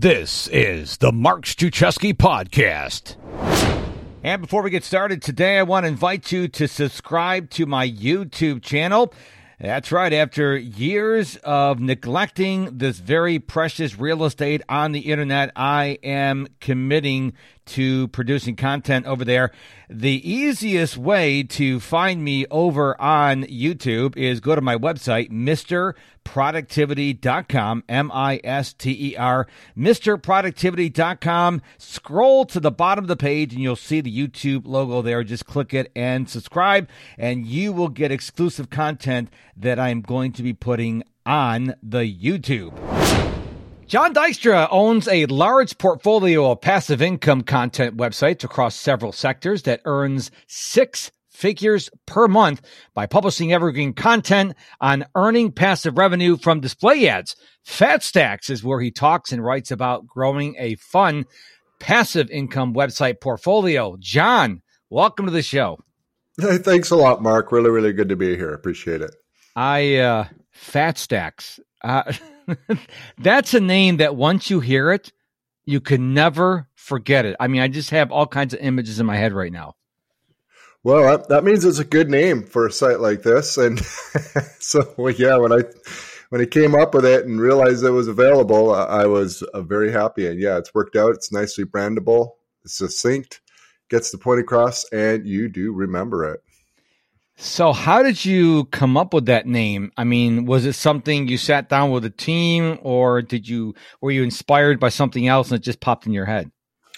This is the Mark Struczewski Podcast. And before we get started today, I want to invite you to subscribe to my YouTube channel. That's right. After years of neglecting this very precious real estate on the internet, I am committing to producing content over there. The easiest way to find me over on YouTube is go to my website, MisterProductivity.com, M I S T E R, MisterProductivity.com. Scroll to the bottom of the page and you'll see the YouTube logo there. Just click it and subscribe, and you will get exclusive content that I'm going to be putting on the YouTube. Jon Dykstra owns a large portfolio of passive income content websites across several sectors that earns six figures per month by publishing evergreen content on earning passive revenue from display ads. Fat Stacks is where he talks and writes about growing a fun passive income website portfolio. Jon, welcome to the show. Hey, thanks a lot, Mark. Really, really good to be here. Appreciate it. I uh Fat Stacks. Uh, that's a name that once you hear it, you can never forget it. I mean, I just have all kinds of images in my head right now. Well, that, means it's a good name for a site like this, and so well, yeah, when I when I came up with it and realized it was available, I was uh, very happy. And yeah, it's worked out. It's nicely brandable. It's succinct, gets the point across, and you do remember it. So, how did you come up with that name? I mean, was it something you sat down with a team, or did you were you inspired by something else and it just popped in your head?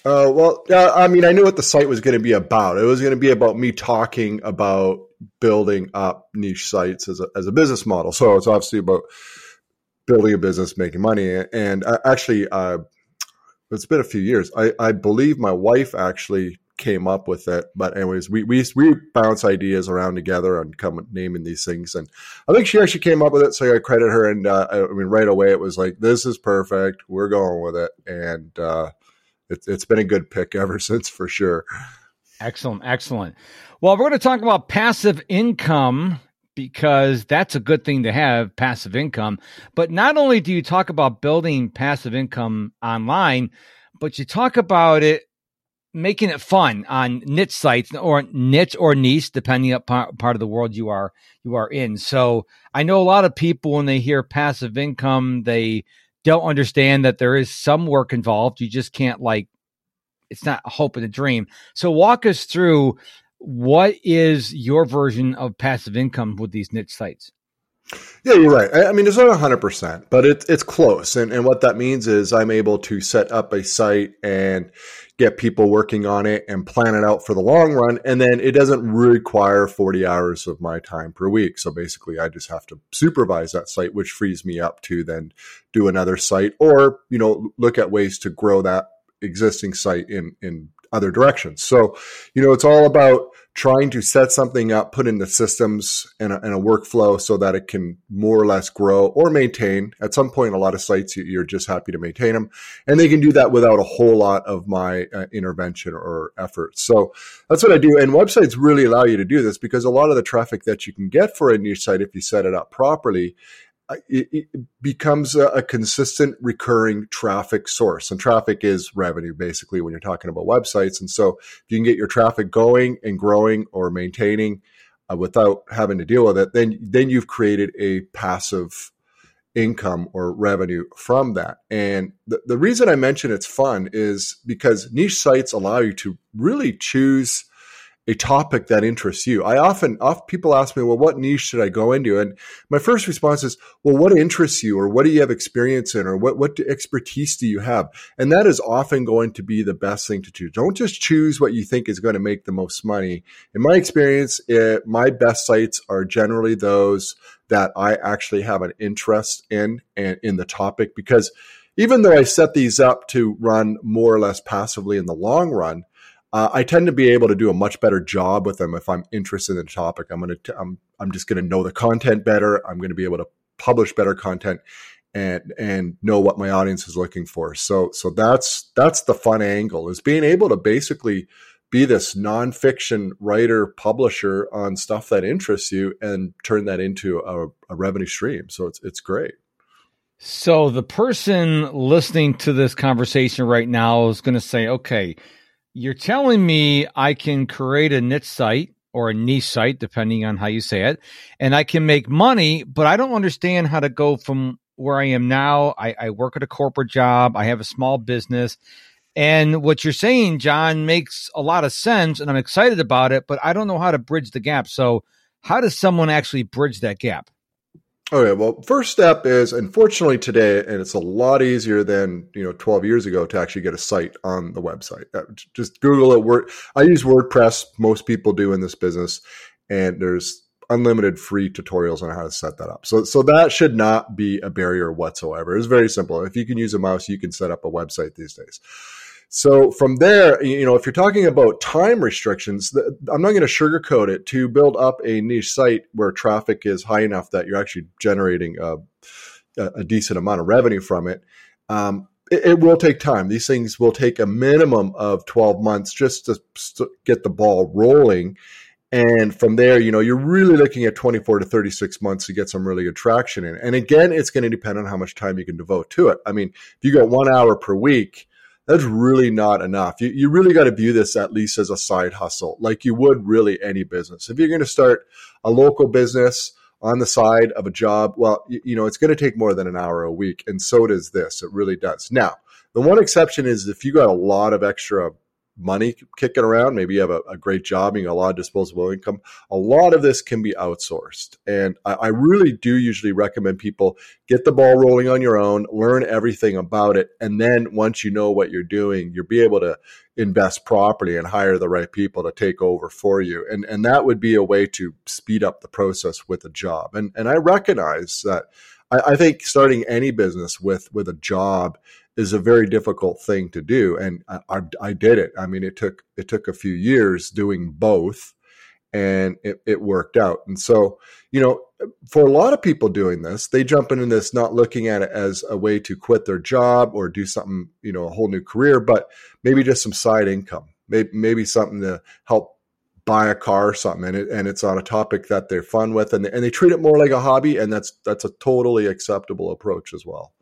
Uh, well, I mean, I knew what the site was going to be about. It was going to be about me talking about building up niche sites as a as a business model. So it's obviously about building a business, making money, and uh, actually, uh, it's been a few years. I, I believe my wife actually came up with it. But anyways, we we we bounce ideas around together and come naming these things. And I think she actually came up with it, so I credit her. And uh, I mean, right away it was like, this is perfect. We're going with it, and uh, it, it's been a good pick ever since for sure. Excellent, excellent. Well, we're going to talk about passive income because that's a good thing to have passive income. But not only do you talk about building passive income online, but you talk about it making it fun on niche sites or niche or niche, depending upon part of the world you are you are in. So I know a lot of people when they hear passive income, they don't understand that there is some work involved. You just can't like it's not a hope and a dream. So walk us through what is your version of passive income with these niche sites? Yeah, you're right. I, mean, it's not 100%, but it, it's close. And, and what that means is I'm able to set up a site and get people working on it and plan it out for the long run. And then it doesn't require 40 hours of my time per week. So basically, I just have to supervise that site, which frees me up to then do another site or, you know, look at ways to grow that existing site in, in other directions. So, you know, it's all about trying to set something up, put in the systems and a, and a, workflow so that it can more or less grow or maintain. At some point, a lot of sites you're just happy to maintain them, and they can do that without a whole lot of my uh, intervention or effort. So that's what I do. And websites really allow you to do this because a lot of the traffic that you can get for a niche site, if you set it up properly, it, it becomes a, a, consistent recurring traffic source and traffic is revenue basically when you're talking about websites and so if you can get your traffic going and growing or maintaining uh, without having to deal with it then then you've created a passive income or revenue from that. And the, the reason i mention it's fun is because niche sites allow you to really choose a topic that interests you. I often, often people ask me, well, what niche should I go into? And my first response is, well, what interests you or what do you have experience in or what, what expertise do you have? And that is often going to be the best thing to choose. Don't just choose what you think is going to make the most money. In my experience, it, my best sites are generally those that I actually have an interest in and in the topic because even though I set these up to run more or less passively in the long run, uh, I tend to be able to do a much better job with them if I'm interested in the topic. I'm gonna t- I'm I'm just gonna know the content better. I'm gonna be able to publish better content and and know what my audience is looking for. So so that's that's the fun angle is being able to basically be this nonfiction writer publisher on stuff that interests you and turn that into a, a revenue stream. So it's it's great. So the person listening to this conversation right now is going to say, okay, you're telling me I can create a niche site or a niche site, depending on how you say it, and I can make money, but I don't understand how to go from where I am now. I, I work at a corporate job. I have a small business. And what you're saying, Jon, makes a lot of sense, and I'm excited about it, but I don't know how to bridge the gap. So, how does someone actually bridge that gap? Okay, well, first step is unfortunately today, and it's a lot easier than you know 12 years ago to actually get a site on the website. Uh, just Google it. Word. I use WordPress. Most people do in this business, and there's unlimited free tutorials on how to set that up. So, so that should not be a barrier whatsoever. It's very simple. If you can use a mouse, you can set up a website these days. So from there, you know, if you're talking about time restrictions, I'm not going to sugarcoat it. To build up a niche site where traffic is high enough that you're actually generating a, a decent amount of revenue from it, um, it, it, will take time. These things will take a minimum of 12 months just to get the ball rolling. And from there, you know, you're really looking at 24 to 36 months to get some really good traction in. And again, it's going to depend on how much time you can devote to it. I mean, if you got one hour per week, that's really not enough. You, you really got to view this at least as a side hustle, like you would really any business. If you're going to start a local business on the side of a job, well, you, you know, it's going to take more than an hour a week. And so does this. It really does. Now, the one exception is if you got a lot of extra money kicking around. Maybe you have a, a great job you and a lot of disposable income. A lot of this can be outsourced. And I, I, really do usually recommend people get the ball rolling on your own, learn everything about it. And then once you know what you're doing, you'll be able to invest properly and hire the right people to take over for you. And, and that would be a way to speed up the process with a job. And, and I recognize that I, I think starting any business with, with a job is a very difficult thing to do, and I, I, I, did it. I mean, it took it took a few years doing both, and it, it worked out. And so, you know, for a lot of people doing this, they jump into this not looking at it as a way to quit their job or do something, you know, a whole new career, but maybe just some side income, maybe maybe something to help buy a car or something and, it, and it's on a topic that they're fun with and they, and they treat it more like a hobby and that's that's a totally acceptable approach as well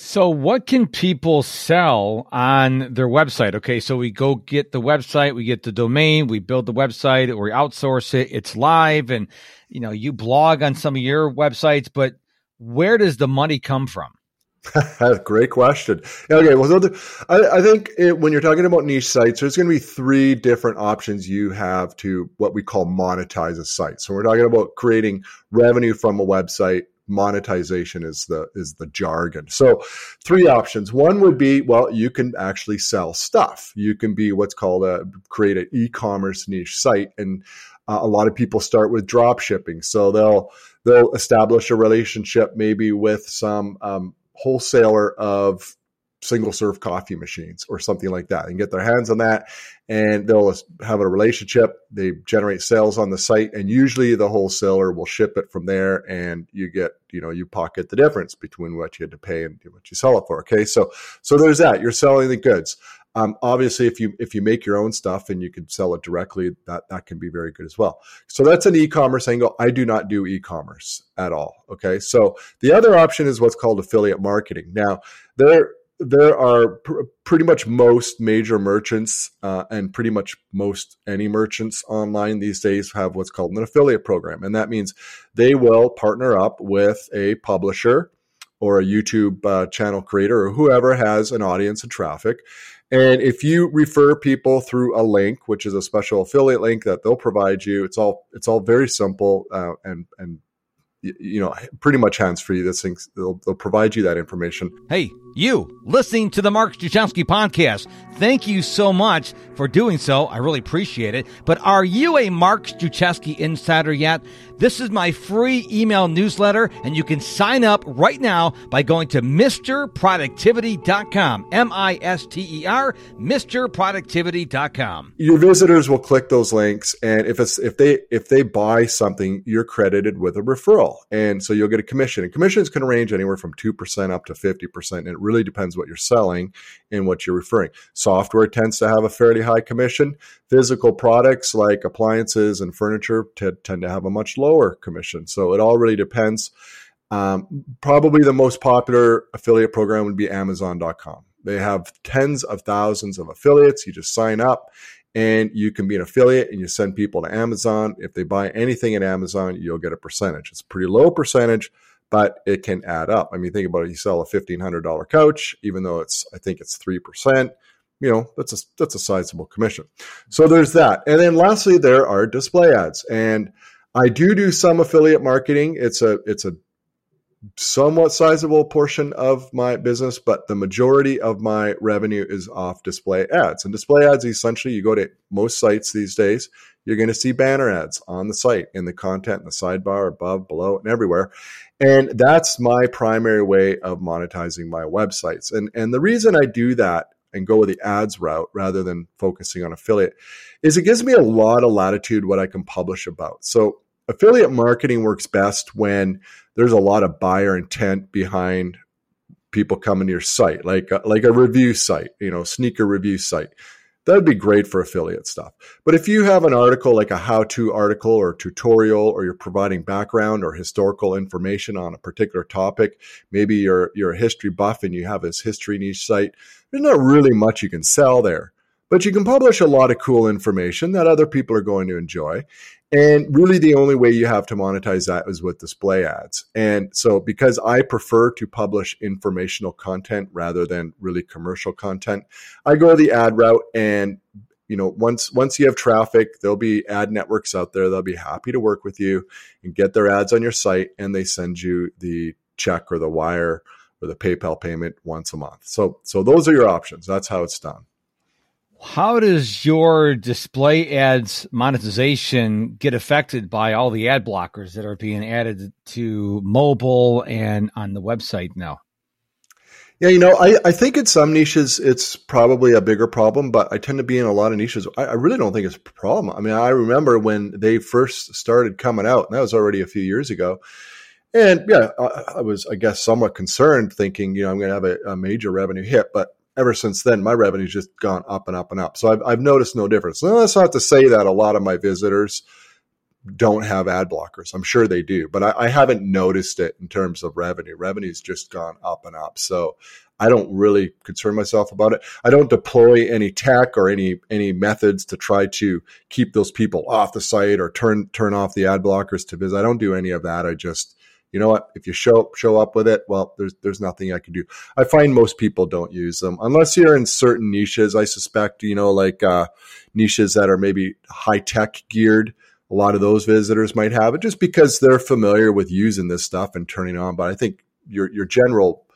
so, what can people sell on their website? Okay, so we go get the website, we get the domain, we build the website, or we outsource it. It's live, and you know you blog on some of your websites, but where does the money come from? Great question. Okay, well, I, I think it, when you're talking about niche sites, there's going to be three different options you have to what we call monetize a site. So we're talking about creating revenue from a website monetization is the is the jargon. So three options. One would be well, you can actually sell stuff. You can be what's called a create an e-commerce niche site and uh, a lot of people start with drop shipping. So they'll they'll establish a relationship maybe with some um, wholesaler of single serve coffee machines or something like that and get their hands on that and they'll have a relationship. They generate sales on the site and usually the wholesaler will ship it from there and you get you know you pocket the difference between what you had to pay and what you sell it for okay? So so there's that. You're selling the goods. Um, obviously if you if you make your own stuff and you can sell it directly that that can be very good as well. So that's an e-commerce angle. I do not do e-commerce at all okay? So the other option is what's called affiliate marketing. Now there there are pr- pretty much most major merchants uh, and pretty much most any merchants online these days have what's called an affiliate program. And that means they will partner up with a publisher or a YouTube uh, channel creator or whoever has an audience and traffic. And if you refer people through a link, which is a special affiliate link that they'll provide you, it's all it's all very simple uh, and and you know pretty much hands free. This thing they'll, they'll provide you that information. Hey you listening to the Mark Struczewski podcast. Thank you so much for doing so. I really appreciate it. But are you a Mark Struczewski insider yet? This is my free email newsletter, and you can sign up right now by going to MisterProductivity.com. M I S T E R, MisterProductivity.com. Your visitors will click those links, and if it's if they if they buy something, you're credited with a referral, and so you'll get a commission. And commissions can range anywhere from two percent up to fifty percent. It really depends what you're selling and what you're referring. Software tends to have a fairly high commission. Physical products like appliances and furniture t- tend to have a much lower commission. So it all really depends. Um, probably the most popular affiliate program would be Amazon.com. They have tens of thousands of affiliates. You just sign up and you can be an affiliate and you send people to Amazon. If they buy anything at Amazon, you'll get a percentage. It's a pretty low percentage, but it can add up. I mean, think about it. You sell a $1,500 couch, even though it's, I think it's 3%, you know, that's a, that's a sizable commission. So there's that. And then lastly, there are display ads and I do do some affiliate marketing. It's a, it's a somewhat sizable portion of my business, but the majority of my revenue is off display ads. And display ads, essentially, you go to most sites these days, you're going to see banner ads on the site in the content, in the sidebar, above, below, and everywhere. And that's my primary way of monetizing my websites. And, and the reason I do that and go with the ads route rather than focusing on affiliate is it gives me a lot of latitude what I can publish about. So affiliate marketing works best when there's a lot of buyer intent behind people coming to your site, like a, like a review site, you know, sneaker review site. That would be great for affiliate stuff. But if you have an article like a how-to article or tutorial, or you're providing background or historical information on a particular topic, maybe you're you're a history buff and you have this history niche site. There's not really much you can sell there, but you can publish a lot of cool information that other people are going to enjoy. And really, the only way you have to monetize that is with display ads. And so, because I prefer to publish informational content rather than really commercial content, I go the ad route. And you know, once once you have traffic, there'll be ad networks out there. They'll be happy to work with you and get their ads on your site, and they send you the check or the wire or the PayPal payment once a month. So, so those are your options. That's how it's done. How does your display ads monetization get affected by all the ad blockers that are being added to mobile and on the website now? Yeah, you know, I, I think in some niches it's probably a bigger problem, but I tend to be in a lot of niches. I, I really don't think it's a problem. I mean, I remember when they first started coming out, and that was already a few years ago. And yeah, I, I was, I guess, somewhat concerned, thinking, you know, I'm going to have a, a major revenue hit. But ever since then, my revenue's just gone up and up and up. So I've, I've noticed no difference. Now, that's not to say that a lot of my visitors don't have ad blockers. I'm sure they do, but I, I haven't noticed it in terms of revenue. Revenue's just gone up and up. So I don't really concern myself about it. I don't deploy any tech or any any methods to try to keep those people off the site or turn turn off the ad blockers to visit. I don't do any of that. I just you know what? If you show show up with it, well, there's there's nothing I can do. I find most people don't use them unless you're in certain niches. I suspect, you know, like uh, niches that are maybe high tech geared. A lot of those visitors might have it just because they're familiar with using this stuff and turning on. But I think your your general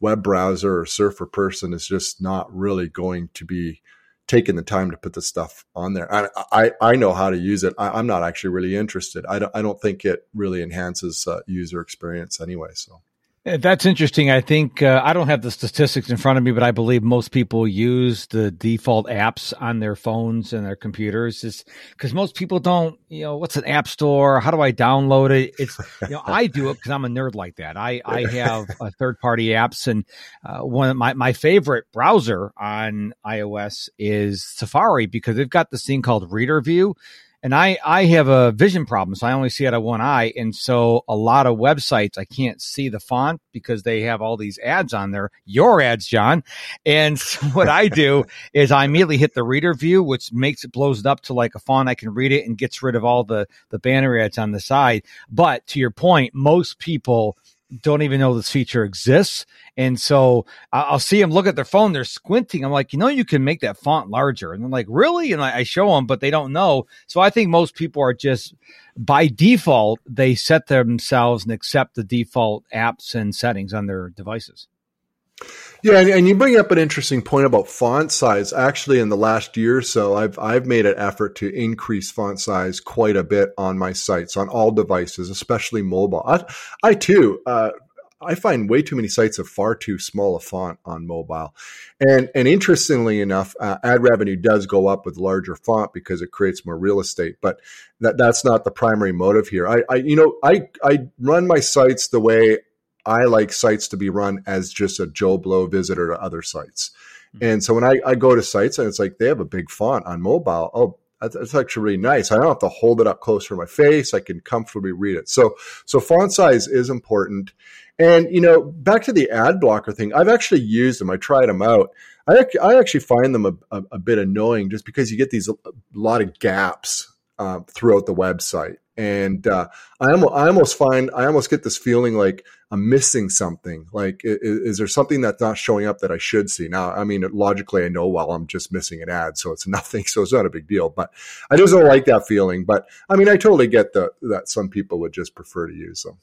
web browser or surfer person is just not really going to be taken the time to put the stuff on there. I, I, I know how to use it. I, am not actually really interested. I don't, I don't think it really enhances uh, user experience anyway. So that's interesting. I think uh, I don't have the statistics in front of me, but I believe most people use the default apps on their phones and their computers. Because most people don't, you know, what's an app store? How do I download it? It's, you know, I do it because I'm a nerd like that. I I have a third party apps, and uh, one of my my favorite browser on iOS is Safari because they've got this thing called Reader View and I I have a vision problem, so I only see out of one eye, and so a lot of websites I can't see the font because they have all these ads on there. Your ads, Jon, and so what I do is I immediately hit the reader view, which makes it blows it up to like a font I can read it and gets rid of all the the banner ads on the side. But to your point, most people don't even know this feature exists. And so I'll see them look at their phone, they're squinting. I'm like, you know, you can make that font larger. And I'm like, really? And I show them, but they don't know. So I think most people are just by default, they set themselves and accept the default apps and settings on their devices. Yeah, and, you bring up an interesting point about font size. Actually, in the last year or so, I've I've made an effort to increase font size quite a bit on my sites on all devices, especially mobile. I, I too, uh, I find way too many sites have far too small a font on mobile, and and interestingly enough, uh, ad revenue does go up with larger font because it creates more real estate. But that that's not the primary motive here. I, I you know I I run my sites the way I like sites to be run as just a Joe Blow visitor to other sites. And so when I, I go to sites and it's like they have a big font on mobile, oh, that's, actually really nice. I don't have to hold it up close for my face. I can comfortably read it. So, so font size is important. And, you know, back to the ad blocker thing, I've actually used them. I tried them out. I, I actually find them a, a, a bit annoying just because you get these a lot of gaps uh, throughout the website. And uh, I, almost, I almost find, I almost get this feeling like I'm missing something. Like, is, is, there something that's not showing up that I should see? Now, I mean, logically, I know, well, I'm just missing an ad, so it's nothing, so it's not a big deal. But I just don't like that feeling. But I mean, I totally get the, that some people would just prefer to use them.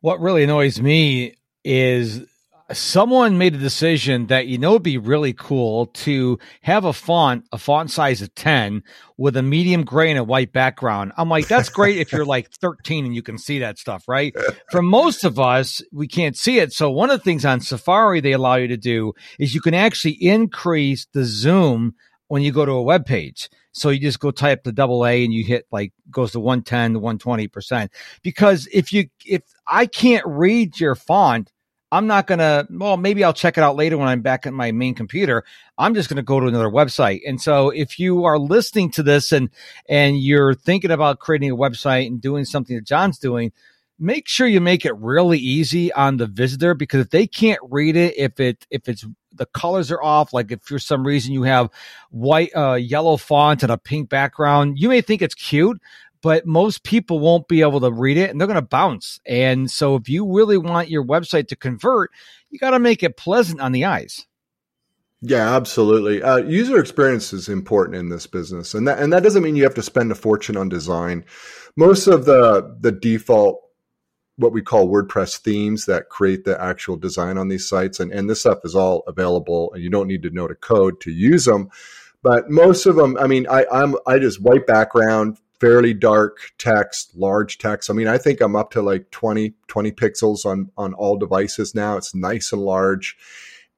What really annoys me is someone made a decision that you know it'd be really cool to have a font, a font size of 10 with a medium gray and a white background. I'm like, that's great if you're like 13 and you can see that stuff, right? For most of us, we can't see it. So one of the things on Safari they allow you to do is you can actually increase the zoom when you go to a web page. So you just go type the double A and you hit like goes to 110 to 120%. Because if you, if I can't read your font, I'm not going to, well, maybe I'll check it out later when I'm back at my main computer. I'm just going to go to another website. And so if you are listening to this and, and you're thinking about creating a website and doing something that Jon's doing, make sure you make it really easy on the visitor because if they can't read it, if it, if it's, the colors are off, like if for some reason you have white, uh, yellow font and a pink background, you may think it's cute, but most people won't be able to read it and they're going to bounce. And so if you really want your website to convert, you got to make it pleasant on the eyes. Yeah, absolutely. Uh, user experience is important in this business, and that and that doesn't mean you have to spend a fortune on design. Most of the the default what we call WordPress themes that create the actual design on these sites, and and this stuff is all available, and you don't need to know to code to use them. But most of them, I mean, I, I'm I just white background, fairly dark text, large text. I mean, I think I'm up to like 20, 20 pixels on, on all devices now. It's nice and large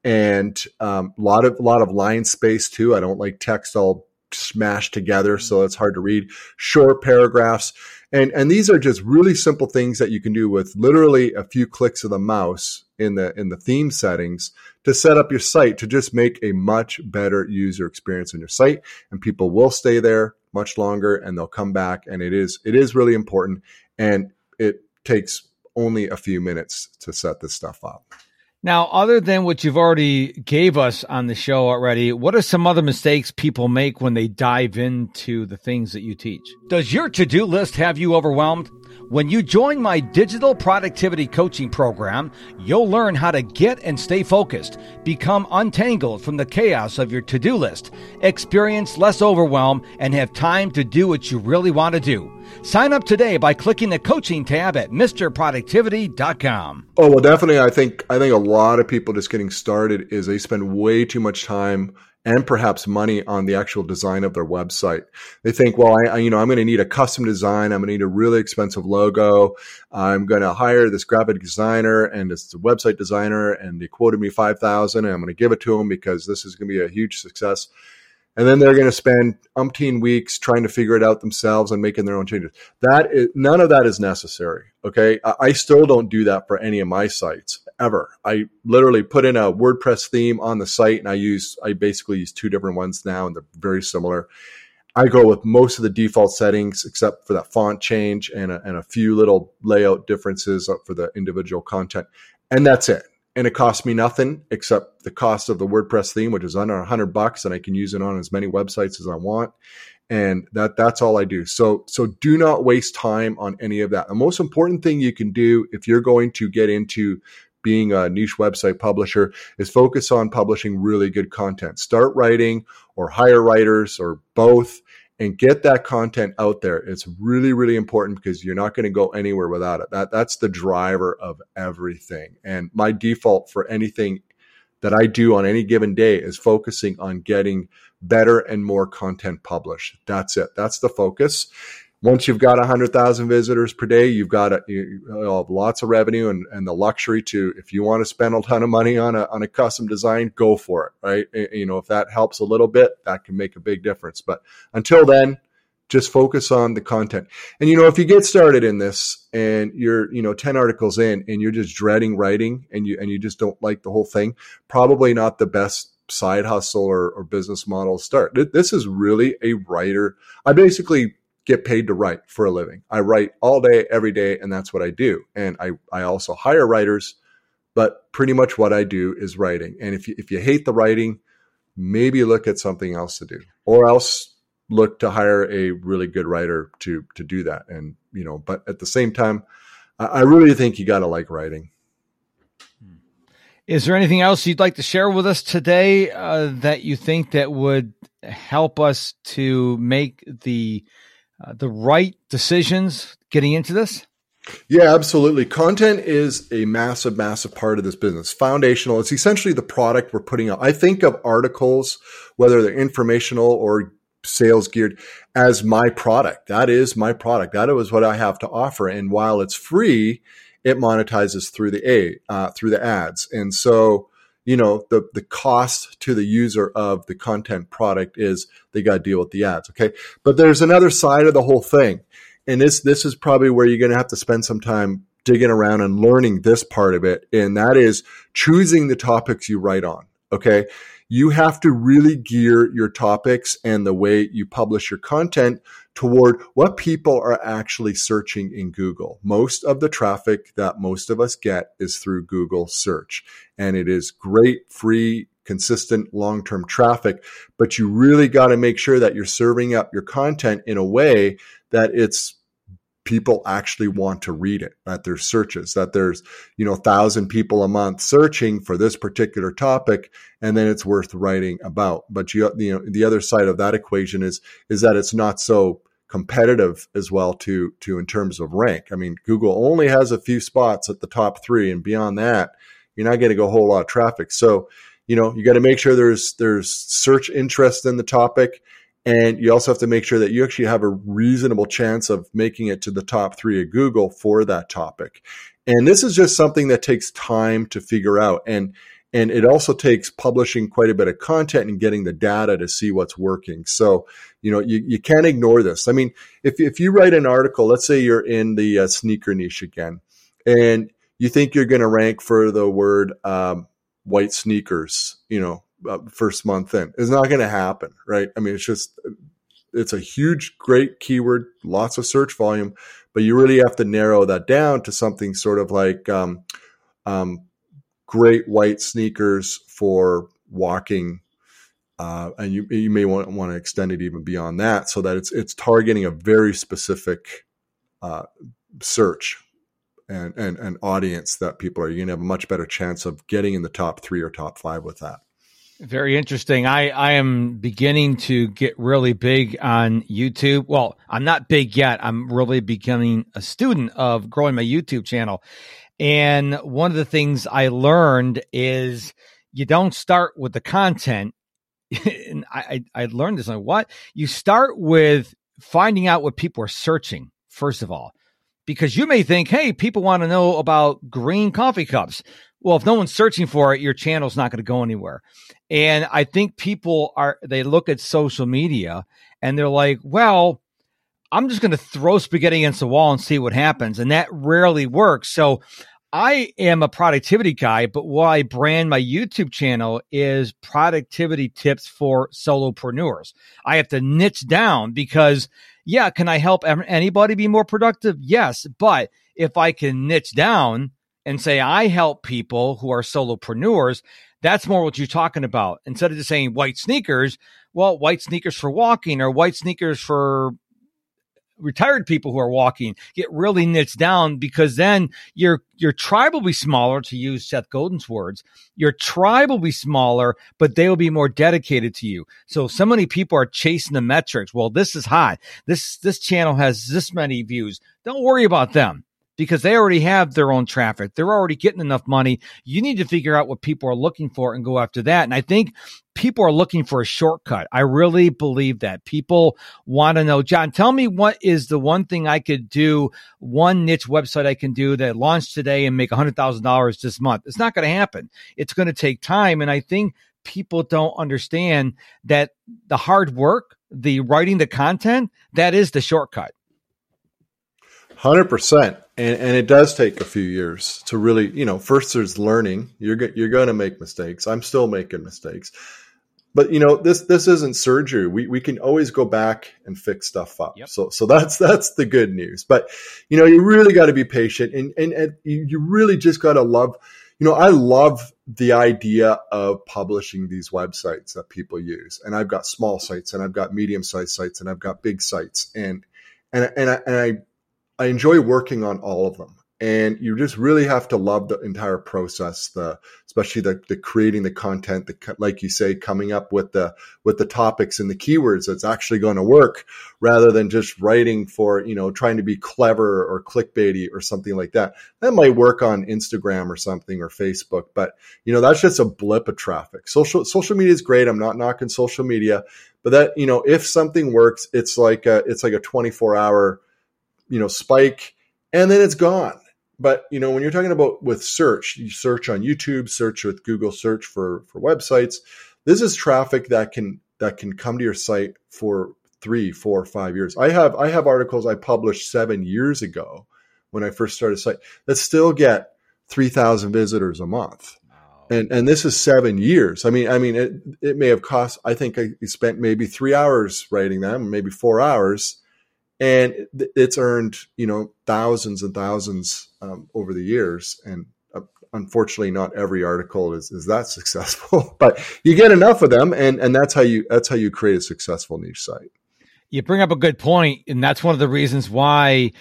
and a um, lot of, a lot of line space too. I don't like text all smashed together. So it's hard to read short paragraphs. And, and these are just really simple things that you can do with literally a few clicks of the mouse in the, in the theme settings to set up your site to just make a much better user experience on your site. And people will stay there much longer and they'll come back and it is it is really important and it takes only a few minutes to set this stuff up. Now, other than what you've already gave us on the show already, what are some other mistakes people make when they dive into the things that you teach? Does your to-do list have you overwhelmed? When you join my digital productivity coaching program, you'll learn how to get and stay focused, become untangled from the chaos of your to do list, experience less overwhelm, and have time to do what you really want to do. Sign up today by clicking the coaching tab at MisterProductivity.com. Oh well, definitely. I think I think a lot of people just getting started is they spend way too much time and perhaps money on the actual design of their website. They think, well, I, I you know, I'm going to need a custom design. I'm going to need a really expensive logo. I'm going to hire this graphic designer and a website designer and they quoted me 5,000 and I'm going to give it to them because this is going to be a huge success and then they're going to spend umpteen weeks trying to figure it out themselves and making their own changes. That is none of that is necessary. Okay, I, I still don't do that for any of my sites ever. I literally put in a WordPress theme on the site, and I use I basically use two different ones now, and they're very similar. I go with most of the default settings except for that font change and a, and a few little layout differences for the individual content, and that's it and it costs me nothing except the cost of the WordPress theme, which is under a hundred bucks, and I can use it on as many websites as I want. And that that's all I do. So so do not waste time on any of that. The most important thing you can do if you're going to get into being a niche website publisher is focus on publishing really good content. Start writing or hire writers or both and get that content out there. It's really, really important because you're not going to go anywhere without it. That that's the driver of everything. And my default for anything that I do on any given day is focusing on getting better and more content published. That's it. That's the focus once you've got 100,000 visitors per day, you've got a, you have lots of revenue and, and the luxury to, if you want to spend a ton of money on a, on a custom design, go for it, right? You know, if that helps a little bit, that can make a big difference. But until then, just focus on the content. And, you know, if you get started in this and you're, you know, 10 articles in and you're just dreading writing and you, and you just don't like the whole thing, probably not the best side hustle or, or business model start. This is really a writer. I basically get paid to write for a living. I write all day, every day, and that's what I do. And I, I also hire writers, but pretty much what I do is writing. And if you, if you hate the writing, maybe look at something else to do or else look to hire a really good writer to, to do that. And, you know, but at the same time, I really think you got to like writing. Is there anything else you'd like to share with us today uh, that you think that would help us to make the uh, the right decisions getting into this? Yeah, absolutely. Content is a massive, massive part of this business. Foundational. It's essentially the product we're putting out. I think of articles, whether they're informational or sales geared, as my product. That is my product. That is what I have to offer. And while it's free, it monetizes through the a uh, through the ads, and so you know the the cost to the user of the content product is they got to deal with the ads. Okay, but there's another side of the whole thing, and this this is probably where you're going to have to spend some time digging around and learning this part of it, and that is choosing the topics you write on. Okay. You have to really gear your topics and the way you publish your content toward what people are actually searching in Google. Most of the traffic that most of us get is through Google search. And it is great, free, consistent long-term traffic, but you really got to make sure that you're serving up your content in a way that it's people actually want to read it that there's searches that there's you know thousand people a month searching for this particular topic and then it's worth writing about. But you, you know the other side of that equation is is that it's not so competitive as well to to in terms of rank. I mean google only has a few spots at the top three and beyond that you're not getting a whole lot of traffic. So you know you got to make sure there's there's search interest in the topic and you also have to make sure that you actually have a reasonable chance of making it to the top three of Google for that topic. And this is just something that takes time to figure out. And and it also takes publishing quite a bit of content and getting the data to see what's working. So, you know, you, you can't ignore this. I mean, if, if you write an article, let's say you're in the uh, sneaker niche again, and you think you're going to rank for the word um, white sneakers, you know, first month in. It's not going to happen, right? I mean, it's just it's a huge, great keyword, lots of search volume, but you really have to narrow that down to something sort of like um, um, great white sneakers for walking. Uh, and you, you may want, want to extend it even beyond that so that it's it's targeting a very specific uh, search and, and and audience that people are. You're gonna have a much better chance of getting in the top three or top five with that. Very interesting. I, I am beginning to get really big on YouTube. Well, I'm not big yet. I'm really becoming a student of growing my YouTube channel. And one of the things I learned is you don't start with the content. and I, I, I learned this. Like, what? You start with finding out what people are searching, first of all because you may think, hey, people want to know about green coffee cups. Well, if no one's searching for it, your channel's not going to go anywhere. And I think people are, they look at social media and they're like, well, I'm just going to throw spaghetti against the wall and see what happens. And that rarely works. So I am a productivity guy, but what I brand my YouTube channel is productivity tips for solopreneurs. I have to niche down because, yeah, can I help anybody be more productive? Yes. But if I can niche down, and say, I help people who are solopreneurs, that's more what you're talking about. Instead of just saying white sneakers, well, white sneakers for walking or white sneakers for retired people who are walking get really niched down because then your your tribe will be smaller to use Seth Godin's words. Your tribe will be smaller, but they will be more dedicated to you. So so many people are chasing the metrics. Well, this is hot. This this channel has this many views. Don't worry about them because they already have their own traffic. They're already getting enough money. You need to figure out what people are looking for and go after that. And I think people are looking for a shortcut. I really believe that people want to know, Jon, tell me what is the one thing I could do, one niche website I can do that launch today and make $100,000 this month. It's not going to happen. It's going to take time. And I think people don't understand that the hard work, the writing the content, that is the shortcut. Hundred percent. And and it does take a few years to really you know first there's learning. You're you're going to make mistakes. I'm still making mistakes. But you know this this isn't surgery. We we can always go back and fix stuff up. Yep. so so that's that's the good news. But you know you really got to be patient. And, and and you really just got to love you know i love the idea of publishing these websites that people use. And i've got small sites and i've got medium sized sites and i've got big sites. And and and I, and I I enjoy working on all of them. And you just really have to love the entire process, the especially the, the creating the content, the like you say, coming up with the with the topics and the keywords that's actually going to work, rather than just writing for you know trying to be clever or clickbaity or something like that. That might work on Instagram or something or Facebook, but you know that's just a blip of traffic. Social social media is great. I'm not knocking social media, but that you know if something works, it's like a, it's like a 24 hour you know, spike and then it's gone. But you know, when you're talking about with search, you search on YouTube, search with Google search for for websites. This is traffic that can that can come to your site for three, four, five years. I have I have articles I published seven years ago when I first started a site that still get three thousand visitors a month. And and this is seven years. I mean, I mean, it it may have cost. I think I spent maybe three hours writing them, maybe four hours, and it's earned you know thousands and thousands um, over the years. And uh, unfortunately not every article is, is that successful but you get enough of them. And and that's how you that's how you create a successful niche site. You bring up a good point and that's one of the reasons why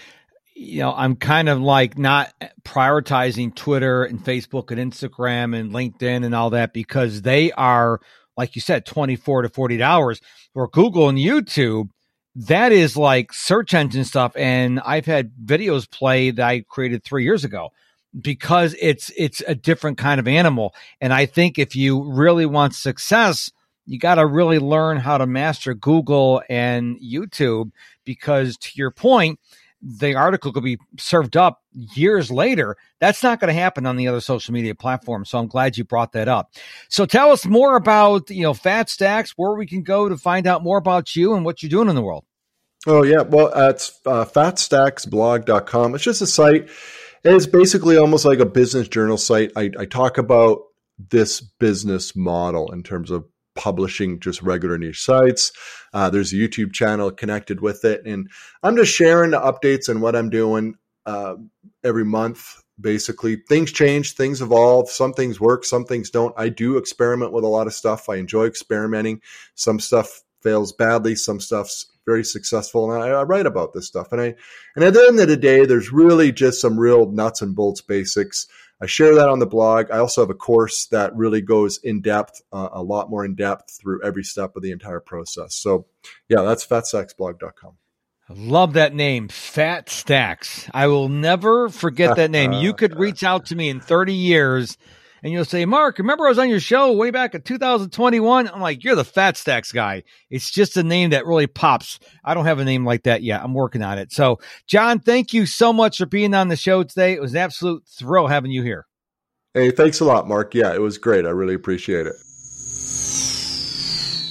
you know i'm kind of like not prioritizing twitter and facebook and instagram and linkedin and all that because they are like you said 24 to 40 hours. Or google and youtube that is like search engine stuff and i've had videos play that i created three years ago because it's it's a different kind of animal. And i think if you really want success you got to really learn how to master google and youtube because to your point the article could be served up years later. That's not going to happen on the other social media platforms. So I'm glad you brought that up. So tell us more about, you know, Fat Stacks, where we can go to find out more about you and what you're doing in the world. Oh, yeah. Well, it's uh, fatstacksblog.com. It's just a site. It's basically almost like a business journal site. I, I talk about this business model in terms of publishing just regular niche sites. Uh, there's a YouTube channel connected with it. And I'm just sharing the updates and what I'm doing uh, every month. Basically, things change, things evolve. Some things work, some things don't. I do experiment with a lot of stuff. I enjoy experimenting. Some stuff fails badly, some stuff's very successful, and I, I write about this stuff. And I, and at the end of the day, there's really just some real nuts and bolts basics I share that on the blog. I also have a course that really goes in depth, uh, a lot more in depth through every step of the entire process. So, yeah, that's fatstacksblog.com. I love that name, Fat Stacks. I will never forget that name. You could reach out to me in 30 years and you'll say, Mark, remember I was on your show way back in 2021? I'm like, you're the Fat Stacks guy. It's just a name that really pops. I don't have a name like that yet. I'm working on it. So, Jon, thank you so much for being on the show today. It was an absolute thrill having you here. Hey, thanks a lot, Mark. Yeah, it was great. I really appreciate it.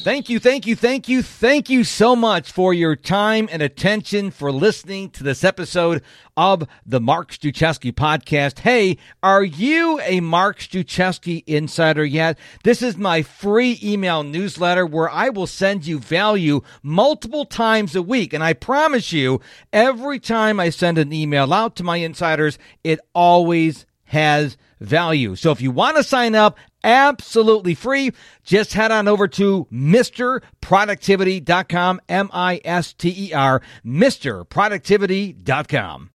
Thank you, thank you, thank you, thank you so much for your time and attention for listening to this episode of the Mark Struczewski podcast. Hey, are you a Mark Struczewski insider yet? This is my free email newsletter where I will send you value multiple times a week. And I promise you, every time I send an email out to my insiders, it always has value. So if you want to sign up, absolutely free, just head on over to MisterProductivity.com, M I S T E R, MisterProductivity.com.